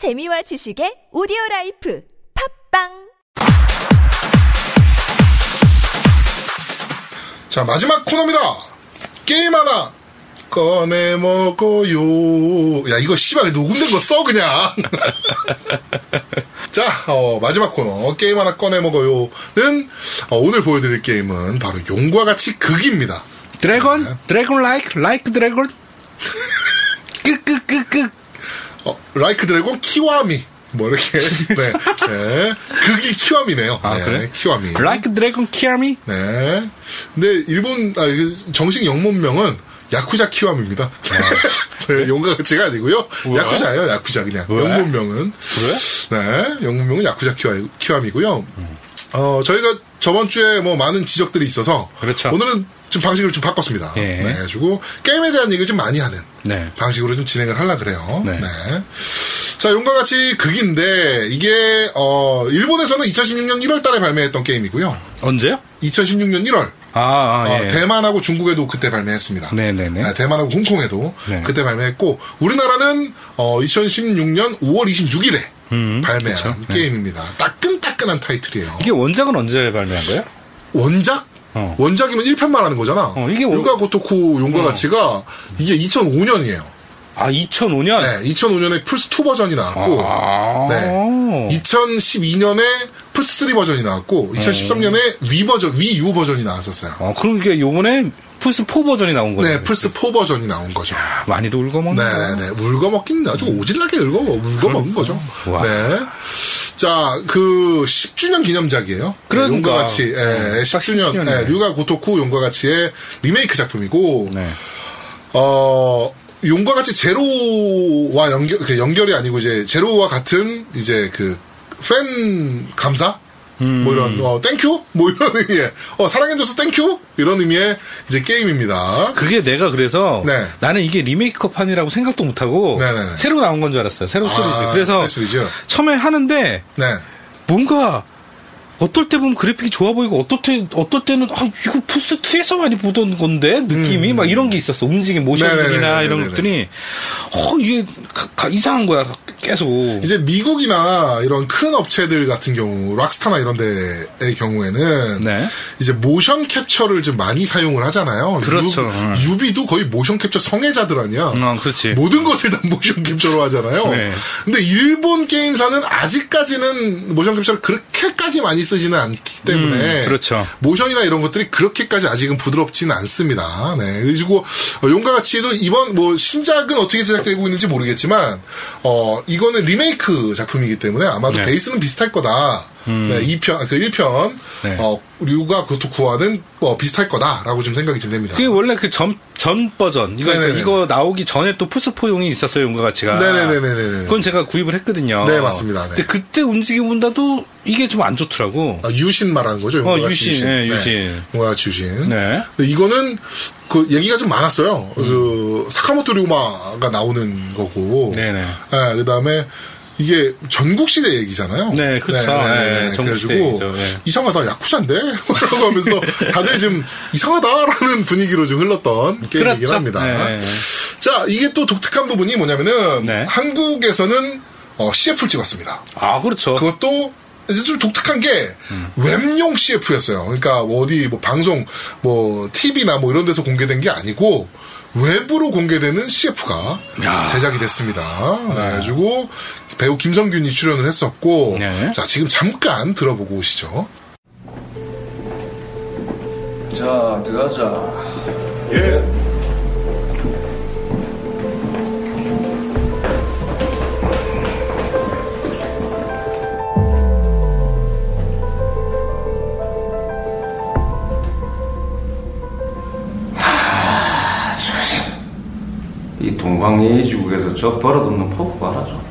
재미와 지식의 오디오 라이프 팝빵 자, 마지막 코너입니다. 게임 하나 꺼내 먹어요. 야, 이거 씨발 녹음된 거 써, 그냥. 자, 어, 마지막 코너. 게임 하나 꺼내 먹어요는, 어, 오늘 보여드릴 게임은 바로 용과 같이 극입니다. Dragon? Dragon like? Like dragon? 끄끄끄끄. 어, like dragon 極み. 뭐, 이렇게. 네. 네. 극이 極み네요. 아, 네, 그래? 極み. Like dragon 極み? 네. 근데 일본 아, 이게 정식 영문명은 야쿠자 키와미입니다. 네, 용과 같이가 아니고요. 뭐야? 야쿠자예요, 야쿠자 그냥. 왜? 영문명은. 그래? 네, 영문명은 야쿠자 키와, 키와미고요. 어, 저희가 저번 주에 뭐 많은 지적들이 있어서 그렇죠. 오늘은 좀 방식을 좀 바꿨습니다. 예. 네, 해가지고 게임에 대한 얘기를 좀 많이 하는 네. 방식으로 좀 진행을 하려 그래요. 네. 자, 용과 같이 극인데 이게 어, 일본에서는 2016년 1월 달에 발매했던 게임이고요. 언제요? 2016년 1월 아, 아 어, 예. 대만하고 중국에도 그때 발매했습니다. 네네네. 네, 대만하고 홍콩에도 네. 그때 발매했고 우리나라는 어, 2016년 5월 26일에 음, 발매한 그쵸. 네. 게임입니다. 따끈따끈한 타이틀이에요. 이게 원작은 언제 발매한 거예요? 원작? 어. 원작이면 1편만 하는 거잖아. 어, 이게 원- 龍が如く 용과 같이가 이게 2005년이에요. 아, 2005년? 네, 2005년에 플스2 버전이 나왔고, 아. 네. 2012년에 플스3 버전이 나왔고, 2013년에 위 버전, 위 U 버전이 나왔었어요. 어, 그럼 이게 요번에 플스4 버전이 나온 거네. 네, 플스4 버전이 나온 거죠. 많이도 울거먹는 네, 네. 울거먹긴 아주 오질나게 울거, 울거먹은 거죠. 와. 네. 자, 그, 10주년 기념작이에요. 그러니까. 용과 같이, 예, 어, 10주년, 10주년 예, 이네. 류가 고토쿠 용과 같이의 리메이크 작품이고, 네. 어, 용과 같이 제로와 연결, 그 연결이 아니고 이제 제로와 같은 이제 그, 팬 감사? 뭐 이런, 어, thank you? 뭐 이런 의미의, 어, 사랑해줘서 thank you? 이런 의미의 이제 게임입니다. 그게 내가 그래서 네. 나는 이게 리메이크판이라고 생각도 못하고 네네네. 새로 나온 건 줄 알았어요. 새로 시리즈. 아, 그래서 새 시리즈. 처음에 하는데 네. 뭔가 어떨 때 보면 그래픽이 좋아 보이고 어떨 때 어떨 때는 아 이거 플스 2에서 많이 보던 건데 느낌이 막 이런 게 있었어 움직임 모션이나 음. 이런 것들이 어 이게 가- 가- 이상한 거야 계속 이제 미국이나 이런 큰 업체들 같은 경우, 락스타나 이런 데의 경우에는 네. 이제 모션 캡처를 좀 많이 사용을 하잖아요. 그렇죠. 응. 유비도 거의 모션 캡처 성애자들 아니야. 어 그렇지 모든 것을 다 모션 캡처로 하잖아요. 네. 근데 일본 게임사는 아직까지는 모션 캡처를 그렇게까지 많이 쓰지는 않기 때문에 음, 그렇죠. 모션이나 이런 것들이 그렇게까지 아직은 부드럽지는 않습니다. 네. 그리고 어, 용과 같이도 이번 뭐 신작은 어떻게 제작되고 있는지 모르겠지만 어 이거는 리메이크 작품이기 때문에 아마도 네. 음. 베이스는 비슷할 거다. 네, 2편, 그 1편, 네. 어, 류가 그것도 구하는, 뭐, 비슷할 거다라고 좀 생각이 좀 됩니다. 그게 원래 그 전 전 버전 이거 네네네. 이거 나오기 전에 또 플스4용이 있었어요 용과 같이가 네네네네네. 그건 제가 구입을 했거든요 네, 맞습니다. 네. 근데 그때 움직임보다도 이게 좀 안 좋더라고 아, 유신 말하는 거죠? 용과 어, 같이 유신, 네, 유신. 용과 같이 유신. 네. 이거는 그 얘기가 좀 많았어요. 그 사카모토 류마가 나오는 거고. 네네. 그 다음에 이게 전국 시대 얘기잖아요. 네, 그쵸. 네, 전국 시대 그래가지고 얘기죠. 네. 이상하다, 야쿠자인데? 라고 하면서 다들 좀 이상하다라는 분위기로 좀 흘렀던 게임이긴 그렇죠. 합니다. 네. 자, 이게 또 독특한 부분이 뭐냐면은 네. 한국에서는 어, CF를 찍었습니다. 아 그렇죠 그것도 이제 좀 독특한 게 웹용 CF였어요. 그러니까 뭐 어디 뭐 방송 뭐 TV나 뭐 이런 데서 공개된 게 아니고 웹으로 공개되는 CF가 야. 제작이 됐습니다. 네, 그래가지고 배우 김성균이 출연을 했었고 네. 자 지금 잠깐 들어보고 오시죠. 자, 들어가자. 예. 하, 저, 이 동방예의지국에서 저 버릇없는 포크 봐라 좀.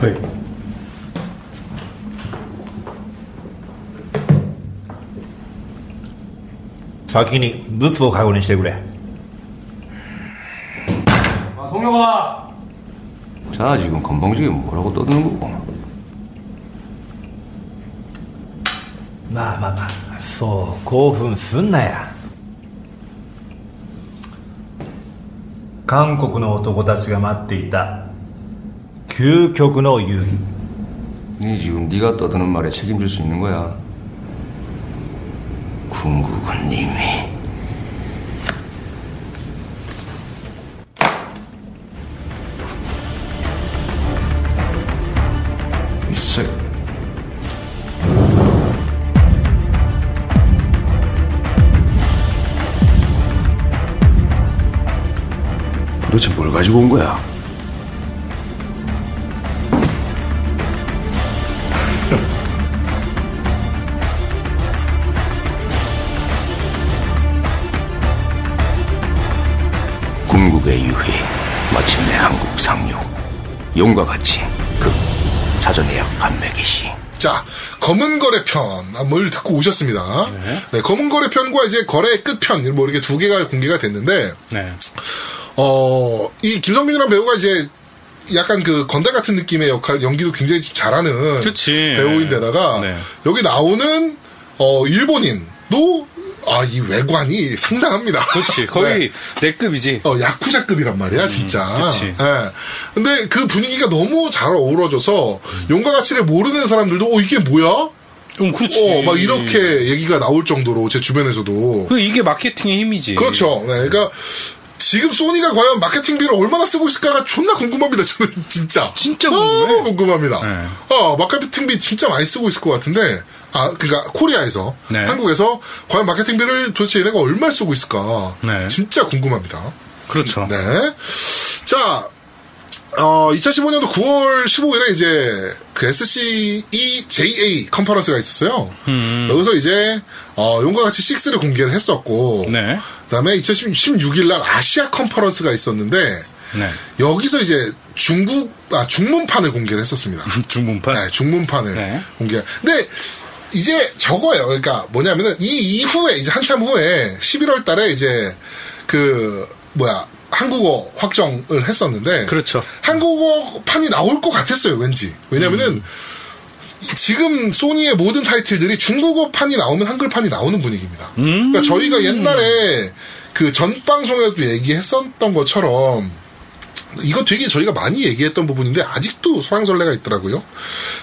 はい先にブツを確認してくれ 아, 송영아! 자, 지금 건방지게 뭐라고 떠드는 거고. まあまあまあそう興奮すんなや韓国の男たちが待っていた 究極の遊戯 네 지금 네가 떠드는 말에 책임질 수 있는 거야. 궁극은 님이 있어요. 도대체 뭘 가지고 온 거야? 용과 같이 그 사전 예약 판매 개시 자, 검은 거래 편을 듣고 오셨습니다. 네, 검은 거래 편과 이제 거래 끝 편, 뭐 이렇게 두 개가 공개가 됐는데, 네. 어, 이 김성민이라는 배우가 이제 약간 그 건달 같은 느낌의 역할, 연기도 굉장히 잘하는 그치. 배우인데다가, 네. 여기 나오는, 어, 일본인도, 아, 이 외관이 상당합니다. 그렇지. 거의 네. 내 급이지. 어, 야쿠자급이란 말이야, 진짜. 그치. 예. 근데 그 분위기가 너무 잘 어우러져서 용과 가치를 모르는 사람들도, 어, 이게 뭐야? 음, 그렇지. 어, 막 이렇게 얘기가 나올 정도로 제 주변에서도. 그 이게 마케팅의 힘이지. 그렇죠. 네, 그러니까 지금 소니가 과연 마케팅비를 얼마나 쓰고 있을까가 존나 궁금합니다. 저는 진짜. 진짜 궁금해. 궁금합니다. 네. 어, 마케팅비 진짜 많이 쓰고 있을 것 같은데, 아, 그러니까 코리아에서 네. 한국에서 과연 마케팅비를 도대체 얘네가 얼마를 쓰고 있을까? 네. 진짜 궁금합니다. 그렇죠. 네. 자, 어, 2015년도 9월 15일에 이제 그 SCE JA 컨퍼런스가 있었어요. 여기서 이제 어, 용과 같이 6를 공개를 했었고, 네. 그다음에 2016일 날 아시아 컨퍼런스가 있었는데 네. 여기서 이제 중국 아 중문판을 공개를 했었습니다. 중문판. 네, 중문판을 네. 공개. 근데 이제 저거예요. 그러니까 뭐냐면은 이 이후에 이제 한참 후에 11월 달에 이제 그 뭐야 한국어 확정을 했었는데 그렇죠. 한국어 판이 나올 것 같았어요. 왠지. 왜냐면은 지금 소니의 모든 타이틀들이 중국어판이 나오면 한글판이 나오는 분위기입니다. 그러니까 저희가 옛날에 그 전 방송에도 얘기했었던 것처럼 이거 되게 저희가 많이 얘기했던 부분인데 아직도 소랑설레가 있더라고요.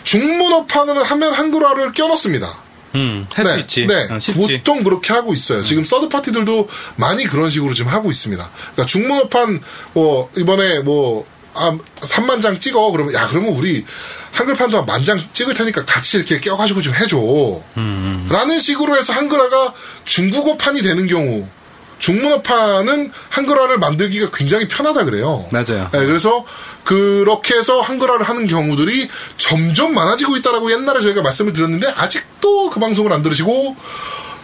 중문어판을 하면 한글화를 껴넣습니다. 음, 할수 있지. 네. 어, 쉽지. 음. 보통 그렇게 하고 있어요. 지금 서드 파티들도 많이 그런 식으로 지금 하고 있습니다. 그러니까 중문어판 뭐 이번에 뭐 아, 3만 장 찍어 그러면 야 그러면 우리 한글판도 한 만 장 찍을 테니까 같이 이렇게 껴가지고 좀 해줘. 음, 라는 식으로 해서 한글화가 중국어판이 되는 경우 중문어판은 한글화를 만들기가 굉장히 편하다 그래요. 맞아요. 네, 그래서 그렇게 해서 한글화를 하는 경우들이 점점 많아지고 있다라고 옛날에 저희가 말씀을 드렸는데 아직도 그 방송을 안 들으시고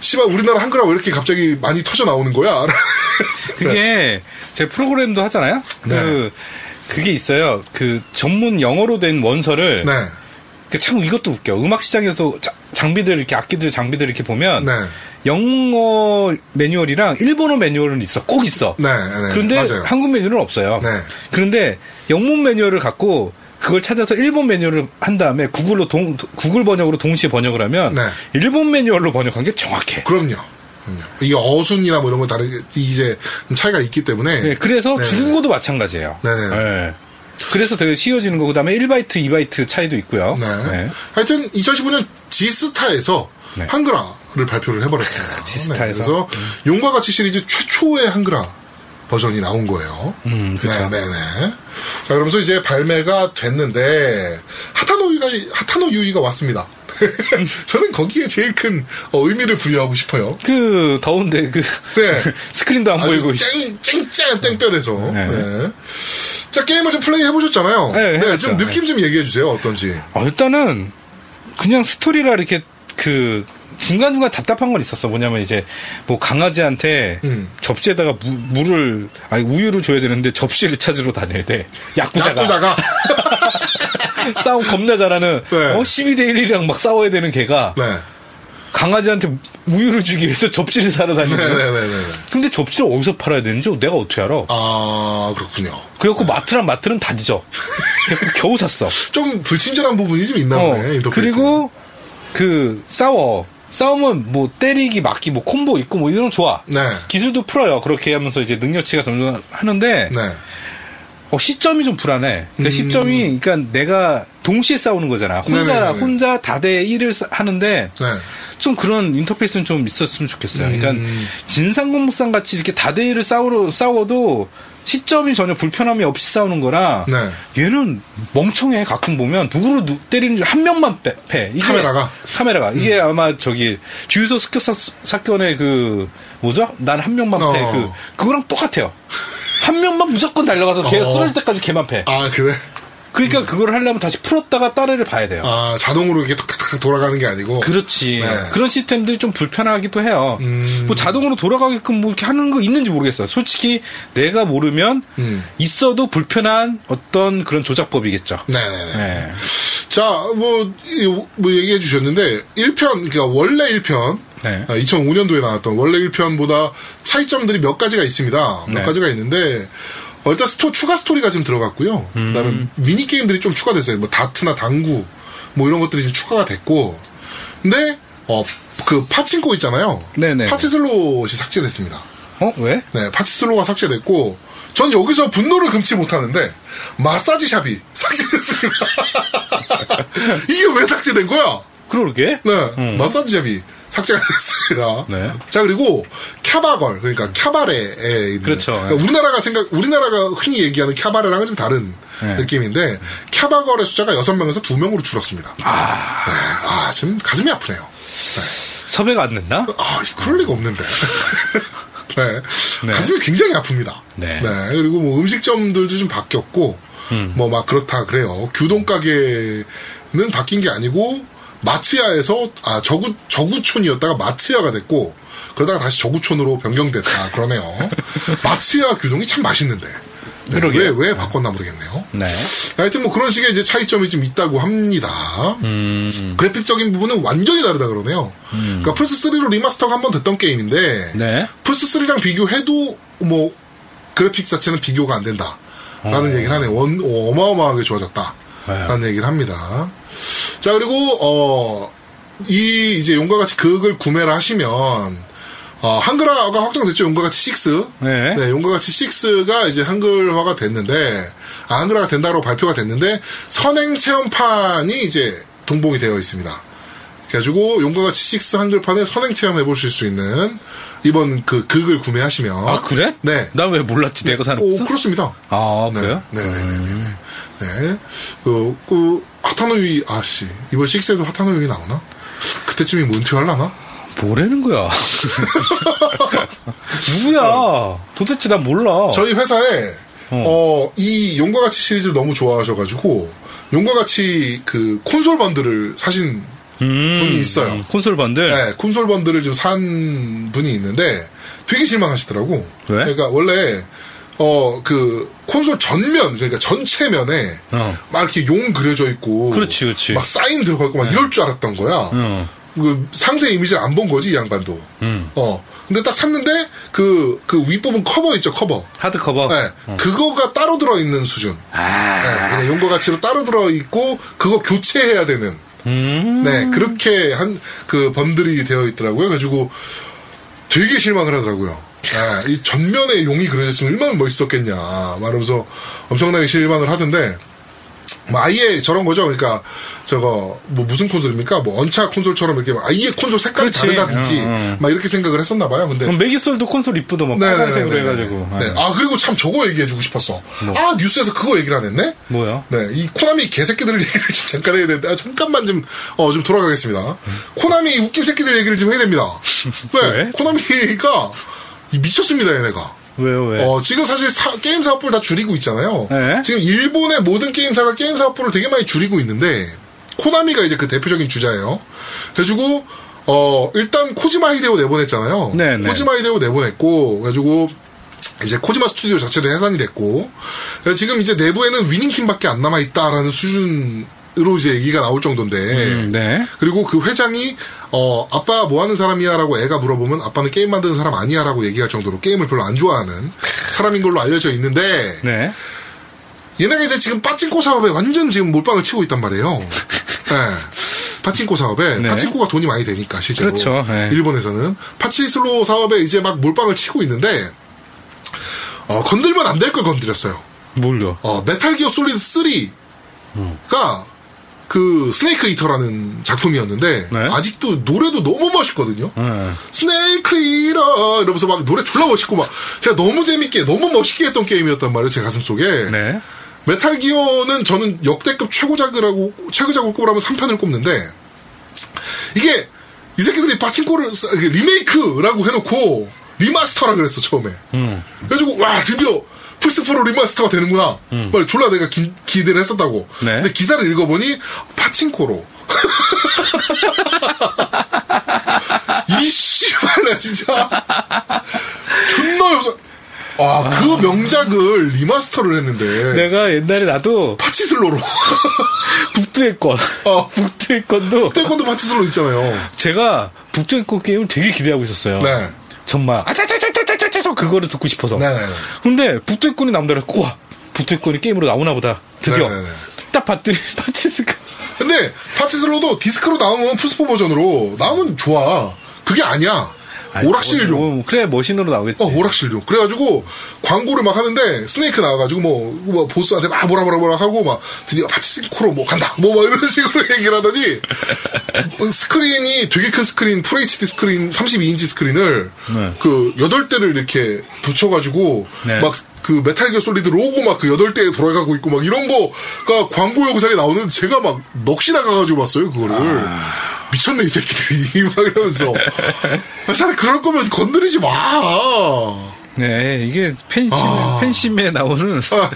씨발 우리나라 한글화 왜 이렇게 갑자기 많이 터져 나오는 거야? 그게 제 프로그램도 하잖아요. 네. 그 그게 있어요. 그 전문 영어로 된 원서를 네, 그참 이것도 웃겨. 음악 시장에서 자- 장비들 이렇게 악기들 장비들 이렇게 보면 네, 영어 매뉴얼이랑 일본어 매뉴얼은 있어. 꼭 있어. 네, 네. 그런데 맞아요. 한국 매뉴얼은 없어요. 네. 그런데 영문 매뉴얼을 갖고 그걸 찾아서 일본 매뉴얼을 한 다음에 구글로 동, 구글 번역으로 동시에 번역을 하면 네. 일본 매뉴얼로 번역한 게 정확해. 그럼요. 이게 어순이나 뭐 이런 거 다르게 이제 좀 차이가 있기 때문에 네, 그래서 네. 중국어도 마찬가지예요. 네네. 네. 그래서 되게 쉬워지는 거 그다음에 1바이트, 2바이트 차이도 있고요. 네. 네. 하여튼 2015년 지스타에서 네. 한글화를 발표를 해버렸어요. 지스타에서. 네, 그래서 용과 같이 시리즈 최초의 한글화 버전이 나온 거예요. 음, 그쵸. 네, 네, 네. 자, 그러면서 이제 발매가 됐는데 하타노 유가 하타노 유이가 왔습니다. 저는 거기에 제일 큰 어, 의미를 부여하고 싶어요. 그 더운데 그 네. 스크린도 안 보이고 아주 쨍, 쨍쨍한 땡볕에서. 네. 네. 자, 게임을 좀 플레이 해보셨잖아요. 네, 해봤죠. 좀 느낌 좀 얘기해 주세요. 어떤지. 어, 일단은 그냥 스토리라 이렇게 그 중간중간 답답한 건 있었어. 뭐냐면 이제 뭐 강아지한테 음. 접시에다가 무, 물을 아니 우유를 줘야 되는데 접시를 찾으러 다녀야 돼. 야구자가 야구자가. 싸움 겁나 잘하는 네. 어 12대 1이랑 막 싸워야 되는 걔가 네. 강아지한테 우유를 주기 위해서 접시를 사러 다니는 거야. 네네네네. 근데 접시를 어디서 팔아야 되는지 내가 어떻게 알아? 아, 그렇군요. 그래갖고 마트랑 마트는 다 뒤져. 겨우 샀어. 좀 불친절한 부분이 좀 있나 어, 보네. 인터페이스. 그리고 그 싸워. 싸움은 뭐 때리기, 맞기, 뭐 콤보 있고 뭐 이런 거 좋아. 네. 기술도 풀어요. 그렇게 하면서 이제 능력치가 점점 하는데 네. 어, 시점이 좀 불안해. 그러니까 시점이 그러니까 내가 동시에 싸우는 거잖아. 혼자 음. 네네네. 혼자 다대 1을 하는데 네. 좀 그런 인터페이스는 좀 있었으면 좋겠어요. 그러니까 음. 진상공무상 같이 이렇게 다대 1을 싸우러 싸워도 시점이 전혀 불편함이 없이 싸우는 거라 네. 얘는 멍청해 가끔 보면 누구를 누, 때리는지 한 명만 빼, 패. 이게- 카메라가? 음. 카메라가 이게 아마 저기 주유소 습격 사, 사건의 그 뭐죠? 난 한 명만 패. 어. 그 그거랑 똑같아요. 한 명만 무조건 달려가서 걔 어. 쓰러질 때까지 걔만 패. 아, 그래? 그러니까 그걸 하려면 다시 풀었다가 따레를 봐야 돼요. 아, 자동으로 이렇게 탁탁탁 돌아가는 게 아니고. 그렇지. 네. 그런 시스템들이 좀 불편하기도 해요. 음. 뭐 자동으로 돌아가게끔 뭐 이렇게 하는 거 있는지 모르겠어요. 솔직히 내가 모르면 음. 있어도 불편한 어떤 그런 조작법이겠죠. 네네네. 네. 자, 뭐, 이, 뭐 얘기해 주셨는데, 1편, 그러니까 원래 1편, 네. 2005년도에 나왔던 원래 1편보다 차이점들이 몇 가지가 있습니다. 몇 네. 가지가 있는데, 어, 일단 스토, 추가 스토리가 좀 들어갔고요. 음. 그 다음에 미니 게임들이 좀 추가됐어요. 뭐, 다트나 당구, 뭐 이런 것들이 좀 추가가 됐고, 근데, 어, 그 파친코 있잖아요. 네네. 파치슬롯이 삭제됐습니다. 어 왜? 네, 파치슬롯가 삭제됐고, 전 여기서 분노를 금치 못하는데, 마사지 샵이 삭제됐습니다. 이게 왜 삭제된 거야? 그러게. 네, 마사지 샵이 삭제가 됐습니다. 네. 자, 그리고 캬바걸, 그러니까 캬바레에 있는. 그렇죠. 그러니까 우리나라가 생각, 우리나라가 흔히 얘기하는 캬바레랑은 좀 다른 네. 느낌인데, 캬바걸의 숫자가 6명에서 2명으로 줄었습니다. 아 네, 아, 지금 가슴이 아프네요. 섭외가 안 됐나? 아, 그럴 리가 없는데. 네. 네. 가슴이 굉장히 아픕니다. 네. 그리고 뭐 음식점들도 좀 바뀌었고, 음. 뭐막 그렇다 그래요. 규동 가게는 바뀐 게 아니고, 마츠야에서, 아, 저구, 저구촌이었다가 마츠야가 됐고, 그러다가 다시 저구촌으로 변경됐다. 그러네요. 마츠야 규동이 참 맛있는데. 네, 왜, 그러게요. 왜 바꿨나 모르겠네요. 네. 하여튼 뭐 그런 식의 이제 차이점이 좀 있다고 합니다. 음. 그래픽적인 부분은 완전히 다르다 그러네요. 그러니까 플스3로 remaster가 한 번 됐던 게임인데, 네. 플스3랑 비교해도 뭐 그래픽 자체는 비교가 안 된다. 라는 얘기를 하네요. 원, 어, 어마어마하게 좋아졌다. 라는 얘기를 합니다. 자, 그리고, 어, 이, 이제 용과 같이 극을 구매를 하시면, 어, 한글화가 확정됐죠. 용과 같이 6. 네. 용과 같이 6가 이제 한글화가 됐는데, 아, 한글화가 된다고 발표가 됐는데, 선행 체험판이 이제 동봉이 되어 있습니다. 그래가지고 용과 같이 6 한글판을 선행 체험해 보실 수 있는 이번 그 극을 구매하시면 아 그래? 네. 난 왜 몰랐지? 내가 사는 오? 그렇습니다. 아 네. 그래요? 네, 네, 네, 네, 네. 네. 그, 그 하타노이 아씨 이번 6에도 하타노이 나오나? 그때쯤이 문투할라나? 뭐라는 거야? 누구야? 도대체 난 몰라. 저희 회사에 어, 이 용과 같이 시리즈를 너무 좋아하셔가지고 용과 같이 그 콘솔 번들을 사신 분이 있어요. 음, 콘솔 번들. 네, 콘솔 번들을 좀 산 분이 있는데 되게 실망하시더라고. 왜? 그러니까 원래 어 그 콘솔 전면 그러니까 전체면에 어. 막 이렇게 용 그려져 있고 그렇지, 그렇지. 막 사인 들어가 있고 막 이럴 줄 알았던 거야. 어. 그 상세 이미지를 안 본 거지 이 양반도. 음. 어. 근데 딱 샀는데 그 그 윗부분 커버 있죠 커버. 하드 커버. 네, 그거가 따로 들어 있는 수준. 아. 네, 용과 같이로 따로 들어 있고 그거 교체해야 되는. 음. 네, 그렇게 한, 그, 번들이 되어 있더라고요. 그래가지고 되게 실망을 하더라고요. 네, 이 전면에 용이 그려졌으면 얼마나 멋있었겠냐. 말하면서 엄청나게 실망을 하던데, 뭐 아예 저런 거죠. 그러니까, 저거, 뭐 무슨 콘솔입니까? 뭐 언차 콘솔처럼 이렇게 막 아예 콘솔 색깔이 그렇지. 다르다든지, 어, 어. 막 이렇게 생각을 했었나 봐요. 근데. 그럼 메기솔도 콘솔 이쁘더 막 빨간색으로 해가지고. 네. 아, 그리고 참 저거 얘기해주고 싶었어. 아, 뉴스에서 그거 얘기를 안 했네? 뭐요? 네, 이 코나미 개새끼들 얘기를 좀 잠깐 해야 되는데, 아, 잠깐만 좀, 어, 좀 돌아가겠습니다. 코나미 웃긴 새끼들 얘기를 좀 해야 됩니다. 왜? 왜? 코나미가 이 미쳤습니다, 얘네가. 왜요, 왜? 어, 지금 사실 사- 게임 사업부를 다 줄이고 있잖아요. 네. 지금 일본의 모든 게임사가 게임 사업부를 되게 많이 줄이고 있는데, 코나미가 이제 그 대표적인 주자예요. 그래가지고, 어, 일단 코지마 히데오 내보냈잖아요. 네, 네. 코지마 히데오 내보냈고, 그래가지고, 이제 코지마 스튜디오 자체도 해산이 됐고, 지금 이제 내부에는 위닝팀밖에 안 남아있다라는 수준 으로 이제 얘기가 나올 정도인데, 음, 네. 그리고 그 회장이 어 아빠 뭐 하는 사람이야 라고 애가 물어보면 아빠는 게임 만드는 사람 아니야 라고 얘기할 정도로 게임을 별로 안 좋아하는 사람인 걸로 알려져 있는데 네. 얘네가 이제 지금 빠찡코 사업에 완전 지금 몰빵을 치고 있단 말이에요. 네. 파친코 사업에 네. 파친코가 돈이 많이 되니까 실제로 그렇죠. 네. 일본에서는 파치슬로 사업에 이제 막 몰빵을 치고 있는데 어, 건들면 안 될 걸 건드렸어요. 뭘요? 어, 메탈 기어 솔리드 3가 그 스네이크 이터라는 작품이었는데 네. 아직도 노래도 너무 멋있거든요. 네. 스네이크 이터 이러면서 막 노래 졸라 멋있고 막 제가 너무 재밌게 너무 멋있게 했던 게임이었단 말이에요. 제 가슴 속에. 네. 메탈 기어는 저는 역대급 최고작이라고 최고작을 꼽으라면 3편을 꼽는데 이게 이 새끼들이 파친코를 쓰- 이게 리메이크라고 해놓고 리마스터라 그랬어 처음에. 그래가지고 와 드디어 플스4로 리마스터가 되는구나. 말 졸라 내가 기, 기대를 했었다고. 네. 근데 기사를 읽어보니 파친코로. 이 씨발 나 진짜 존나 여자. 아그 명작을 리마스터를 했는데 내가 옛날에 나도 파치슬로로. 북두의 권. 어. 북두의 권도 태권도 파치슬로 있잖아요. 제가 북두의 권 게임을 되게 기대하고 있었어요. 네. 정말 아차차차차차차 그거를 듣고 싶어서. 네네네. 근데 북두의 권이 나온다고 우와 북두의 권이 게임으로 나오나 보다. 드디어 네네네. 딱 봤더니 파치슬로가 근데 파치슬로도 디스크로 나오면 플스4 버전으로 나오면 좋아. 그게 아니야. 오락실용. 어, 그래 머신으로 나오겠지. 어, 오락실용. 그래가지고, 광고를 막 하는데, 스네이크 나와가지고, 뭐, 뭐 보스한테 막 뭐라 뭐라 뭐라 하고, 막, 드디어 파친코로 뭐 간다. 뭐, 막 이런 식으로 얘기를 하더니, 어, 스크린이 되게 큰 스크린, FHD 스크린, 32인치 스크린을, 네. 그, 8대를 이렇게 붙여가지고, 네. 막, 그 메탈 기어 솔리드 로고 막 그 8대에 돌아가고 있고 막 이런 거가 광고 영상에 나오는데 제가 막 넋이 나가가지고 봤어요, 그거를. 미쳤네, 이 새끼들이. 막 이러면서. 아, 차라리 그럴 거면 건드리지 마. 네 이게 팬심 아. 팬심에 나오는 아,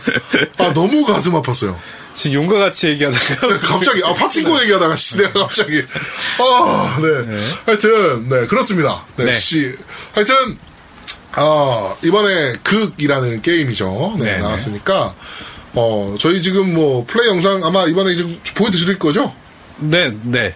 아, 너무 가슴 아팠어요. 지금 용과 같이 얘기하다가 갑자기, 아, 파친코 얘기하다가, 씨, 내가 갑자기. 아, 네. 하여튼, 네, 그렇습니다. 네, 네. 씨. 하여튼, 아, 이번에 극이라는 게임이죠. 네, 네, 나왔으니까, 어, 저희 지금 뭐, 플레이 영상 아마 이번에 지금 보여드릴 거죠? 네 네.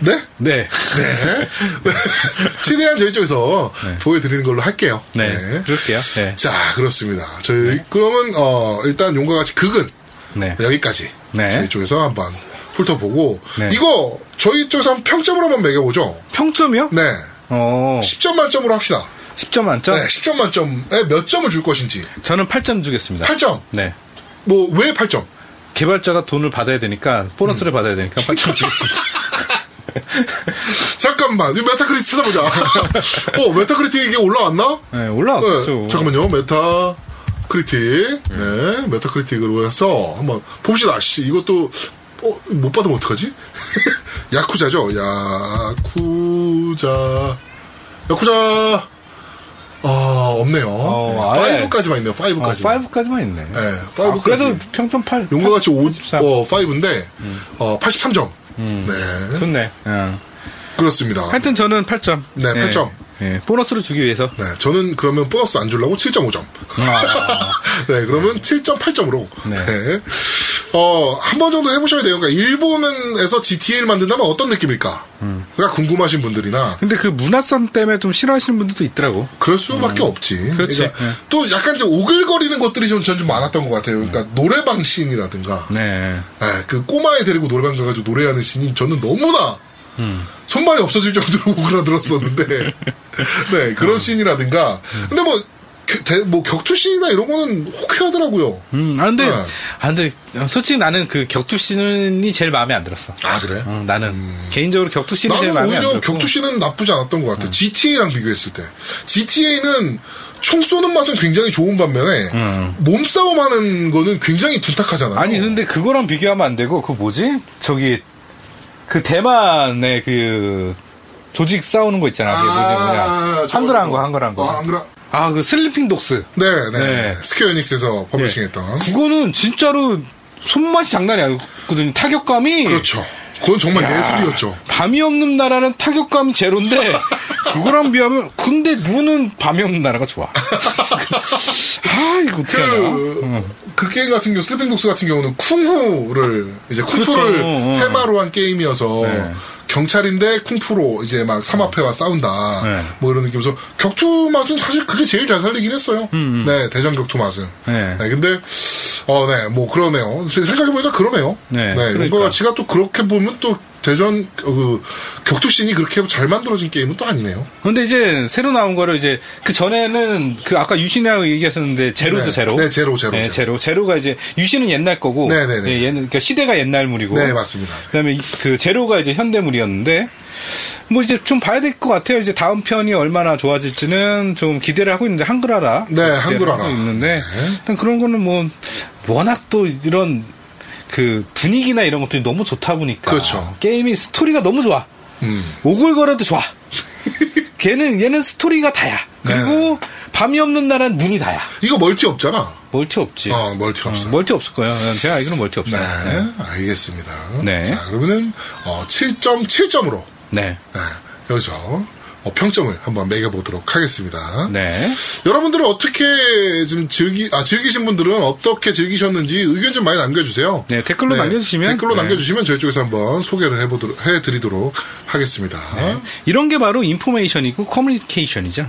네? 네. 네. 최대한 저희 쪽에서 보여드리는 걸로 할게요. 네. 그럴게요. 네. 자, 그렇습니다. 저희, 그러면, 어, 일단 용과 같이 극은 네. 여기까지. 네. 저희 쪽에서 한번 훑어보고. 네. 이거, 저희 쪽에서 한번 평점으로 한번 매겨보죠. 평점이요? 네. 어. 10점 만점으로 합시다. 10점 만점? 네, 10점 만점에 몇 점을 줄 것인지. 저는 8점 주겠습니다. 8점. 네. 뭐, 왜 8점? 개발자가 돈을 받아야 되니까 보너스를 받아야 되니까 8점 주겠습니다. 잠깐만, 이 메타크리틱 찾아보자. 어, 메타크리틱 이게 올라왔나? 네, 올라왔죠. 네, 잠깐만요. 메타 크리틱. 네, 메타 크리틱으로 해서 한번 봅시다. 씨, 이것도 어, 못 받으면 어떡하지? 야쿠자죠. 야쿠자. 야쿠자. 아, 없네요. 어, 네, 아예. 5까지만 있네요. 5까지. 어, 5까지만 있네. 네, 아, 5까지. 그래도 평점 8. 용과 같이 5, 83. 어, 5인데, 어, 83점. 네. 좋네. 어. 그렇습니다. 하여튼 저는 8점. 네, 8점. 예, 보너스를 주기 위해서. 네, 저는 그러면 보너스 안 주려고 7.5점. 아, 네, 그러면 7.8점으로. 네. 네. 어, 한 번 정도 해보셔야 돼요. 그러니까, 일본에서 GTA를 만든다면 어떤 느낌일까? 음. 가 궁금하신 분들이나, 근데 그 문화성 때문에 좀 싫어하시는 분들도 있더라고. 그럴 수밖에 없지. 음. 그렇지. 그러니까 네. 또 약간 좀 오글거리는 것들이 좀, 전 좀 많았던 것 같아요. 그러니까, 노래방 씬이라든가, 네. 예, 그 꼬마애 데리고 노래방 가가지고 노래하는 씬이 저는 너무나 음. 손발이 없어질 정도로 오그라들었었는데, 네, 그런 씬이라든가, 근데 뭐, 그, 대- 뭐 격투 씬이나 이런 거는 호쾌하더라고요. 음, 아, 근데, 네. 아, 근데, 솔직히 나는 그 격투 씬이 제일 마음에 안 들었어. 아, 그래? 어, 나는. 개인적으로 격투 씬이 제일 마음에 안 오히려 들었고. 격투 씬은 나쁘지 않았던 것 같아. 음. GTA랑 비교했을 때. GTA는 총 쏘는 맛은 굉장히 좋은 반면에, 몸싸움 하는 거는 굉장히 둔탁하잖아요. 음. 아니, 근데 그거랑 비교하면 안 되고, 그 뭐지? 저기, 그 대만의 그, 조직 싸우는 거 있잖아. 그게 뭐지, 뭐냐. 저거, 한글화한 거. 한글화한 거. 어, 한글화한. 아, 그 Sleeping Dogs. 네, 네. 네. Square Enix에서 publishing 예. 했던. 그거는 진짜로 손맛이 장난이 아니거든요. 타격감이. 그렇죠. 그건 정말 야, 예술이었죠. 밤이 없는 나라는 타격감이 제로인데, 그거랑 비하면, 근데 눈은 밤이 없는 나라가 좋아. 아, 이거 어떻게 하냐. 그, 그 게임 같은 경우, Sleeping Dogs 같은 경우는 쿵후를, 이제 쿵푸를 그렇죠. 어, 어. 테마로 한 게임이어서, 네. 경찰인데 쿵푸로 이제 막 삼합회와 싸운다. 네. 뭐 이런 느낌에서, 격투 맛은 사실 그게 제일 잘 살리긴 했어요. 네, 대전 격투 맛은. 네. 네, 근데, 어, 네, 뭐 그러네요. 생각해보니까 그러네요. 네, 네, 그러니까. 가치가 또 그렇게 보면 또 대전 그 격투씬이 그렇게 잘 만들어진 게임은 또 아니네요. 근데 이제 새로 나온 거를 이제 그 전에는 그 아까 유신이라고 얘기하셨는데 제로죠 네. 제로. 네, 제로, 제로, 네, 제로. 제로. 제로가 이제 유신은 옛날 거고. 네, 네, 네. 예, 얘는 그러니까 시대가 옛날물이고. 네, 맞습니다. 그다음에 이- 그 제로가 이제 현대물이었는데 뭐 이제 좀 봐야 될 것 같아요. 이제 다음 편이 얼마나 좋아질지는 좀 기대를 하고 있는데 한글화라. 네, 한글화라. 있는데 일단 그런 거는 뭐 워낙 또 이런 그 분위기나 이런 것들이 너무 좋다 보니까 그렇죠. 게임이 스토리가 너무 좋아. 음. 오글거려도 좋아. 걔는 얘는 스토리가 다야. 그리고 네. 밤이 없는 날은 눈이 다야. 이거 멀티 없잖아. 멀티 없지. 어, 멀티 없어. 멀티 없을 거예요. 제가 알기로는 멀티 네, 없어요. 알겠습니다. 네. 자, 그러면은 어, 7.7점으로 네. 여기서 어, 평점을 한번 매겨보도록 하겠습니다. 네. 여러분들은 어떻게 좀 즐기 아 즐기신 분들은 어떻게 즐기셨는지 의견 좀 많이 남겨주세요. 네, 댓글로 남겨주시면, 댓글로 네. 남겨주시면 저희 쪽에서 한번 소개를 해보도록 해드리도록 하겠습니다. 이런 게 바로 인포메이션이고 커뮤니케이션이죠.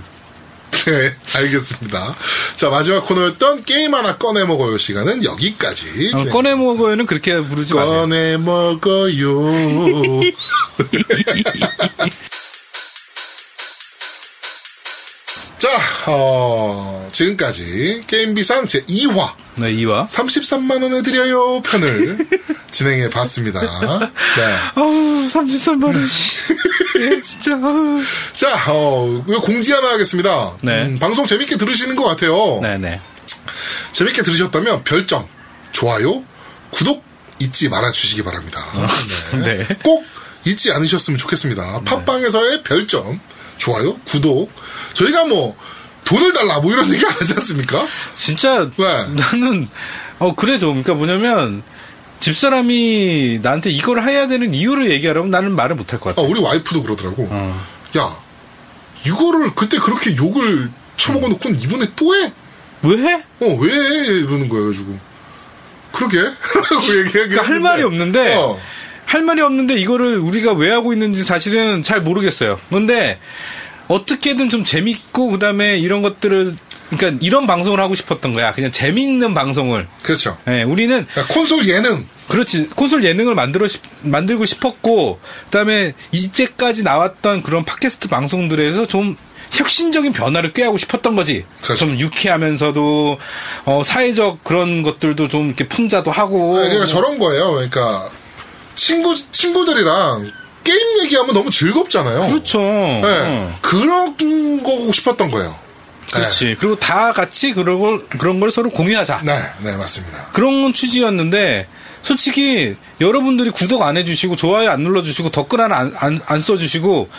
네, 알겠습니다. 자 마지막 코너였던 게임 하나 꺼내 먹어요 시간은 여기까지. 어, 네. 꺼내 먹어요는 그렇게 부르지 마세요. 꺼내 먹어요. 자, 어, 지금까지 게임비상 제 2화 네, 이와. 33만 원에 드려요 편을 진행해 봤습니다. 네. 어우, 33만 원. 예, 진짜. 아우. 자, 어, 공지 하나 하겠습니다. 네. 음, 방송 재밌게 들으시는 것 같아요. 네, 네. 재밌게 들으셨다면 별점, 좋아요, 구독 잊지 말아 주시기 바랍니다. 네. 네. 꼭 잊지 않으셨으면 좋겠습니다. 팟빵에서의 별점, 좋아요, 구독. 저희가 뭐 돈을 달라 뭐 이런 얘기 안 하지 않습니까? 진짜 왜? 나는 어 그래 좀 그러니까 뭐냐면 집사람이 나한테 이걸 해야 되는 이유를 얘기하라면 나는 말을 못할 것 같아. 아, 우리 와이프도 그러더라고. 어. 야, 이거를 그때 그렇게 욕을 처먹어 놓고는 이번에 또 해? 왜 해? 어, 왜 해? 이러는 거예요, 가지고. 그러게? 라고 얘기하기 그러니까 할 말이 없는데 어. 할 말이 없는데 이거를 우리가 왜 하고 있는지 사실은 잘 모르겠어요. 근데 어떻게든 좀 재밌고 그다음에 이런 것들을 그러니까 이런 방송을 하고 싶었던 거야. 그냥 재밌는 방송을. 그렇죠. 예, 우리는 그러니까 콘솔 예능. 그렇지 콘솔 예능을 만들어 싶- 만들고 싶었고 그다음에 이제까지 나왔던 그런 팟캐스트 방송들에서 좀 혁신적인 변화를 꾀하고 싶었던 거지. 그렇죠. 좀 유쾌하면서도 어, 사회적 그런 것들도 좀 이렇게 풍자도 하고. 아니, 그러니까 저런 거예요. 그러니까 친구 친구들이랑 게임 얘기하면 너무 즐겁잖아요. 그렇죠. 네. 어. 그런 거고 싶었던 거예요. 그렇지. 그리고 다 같이 그런 걸 그런 걸 서로 공유하자. 네, 네, 맞습니다. 그런 취지였는데 솔직히 여러분들이 구독 안 해주시고 좋아요 안 눌러주시고 댓글 하나 안, 안, 안 써주시고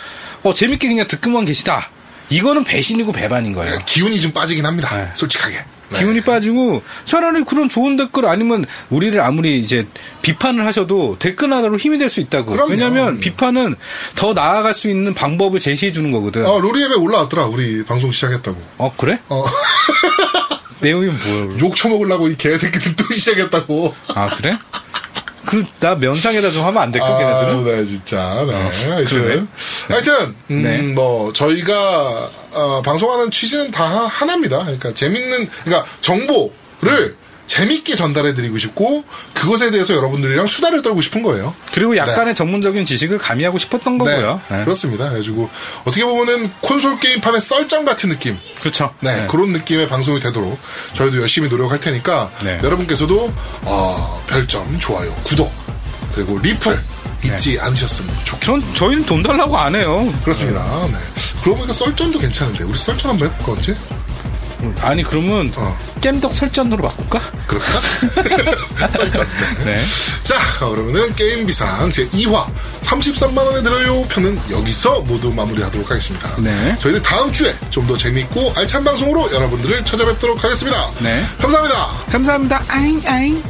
어, 재밌게 그냥 듣고만 계시다. 이거는 배신이고 배반인 거예요. 네, 기운이 좀 빠지긴 합니다. 네. 솔직하게. 네. 기운이 빠지고 차라리 그런 좋은 댓글 아니면 우리를 아무리 이제 비판을 하셔도 댓글 하나로 힘이 될 수 있다고. 그럼요. 왜냐하면 비판은 더 나아갈 수 있는 방법을 제시해 주는 거거든. 어, 로리앱에 올라왔더라. 우리 방송 시작했다고. 어 그래? 어, 내용이 뭐야? 욕 처먹으려고 이 개새끼들 또 시작했다고. 아 그래? 그 나 면상에다 좀 하면 안 될까 아, 걔네들은? 네, 진짜. 네. 그래? 하여튼, 하여튼, 음, 네. 뭐, 저희가, 어, 방송하는 취지는 다 하나입니다. 그러니까, 재밌는, 그러니까, 정보를 재밌게 전달해드리고 싶고, 그것에 대해서 여러분들이랑 수다를 떨고 싶은 거예요. 그리고 약간의 전문적인 지식을 가미하고 싶었던 거고요. 네, 네. 그렇습니다. 그래가지고, 어떻게 보면은 콘솔 게임판의 썰장 같은 느낌. 그렇죠. 네, 그런 느낌의 방송이 되도록 저희도 열심히 노력할 테니까 네. 여러분께서도 어, 별점, 좋아요, 구독 그리고 리플 잊지 않으셨으면 좋겠습니다. 전 저희는 돈 달라고 안 해요. 그렇습니다. 네. 그러고 보니까 썰전도 괜찮은데 우리 썰전 한번 해볼까 언제? 아니 그러면 어. 깸덕 설전으로 바꿀까? 그럴까? 네. 네. 자, 그러면은 게임 비상 제 2화 33만 원에 들어요 편은 여기서 모두 마무리하도록 하겠습니다. 네. 저희는 다음 주에 좀 더 재밌고 알찬 방송으로 여러분들을 찾아뵙도록 하겠습니다. 네. 감사합니다. 감사합니다. 아잉 아잉.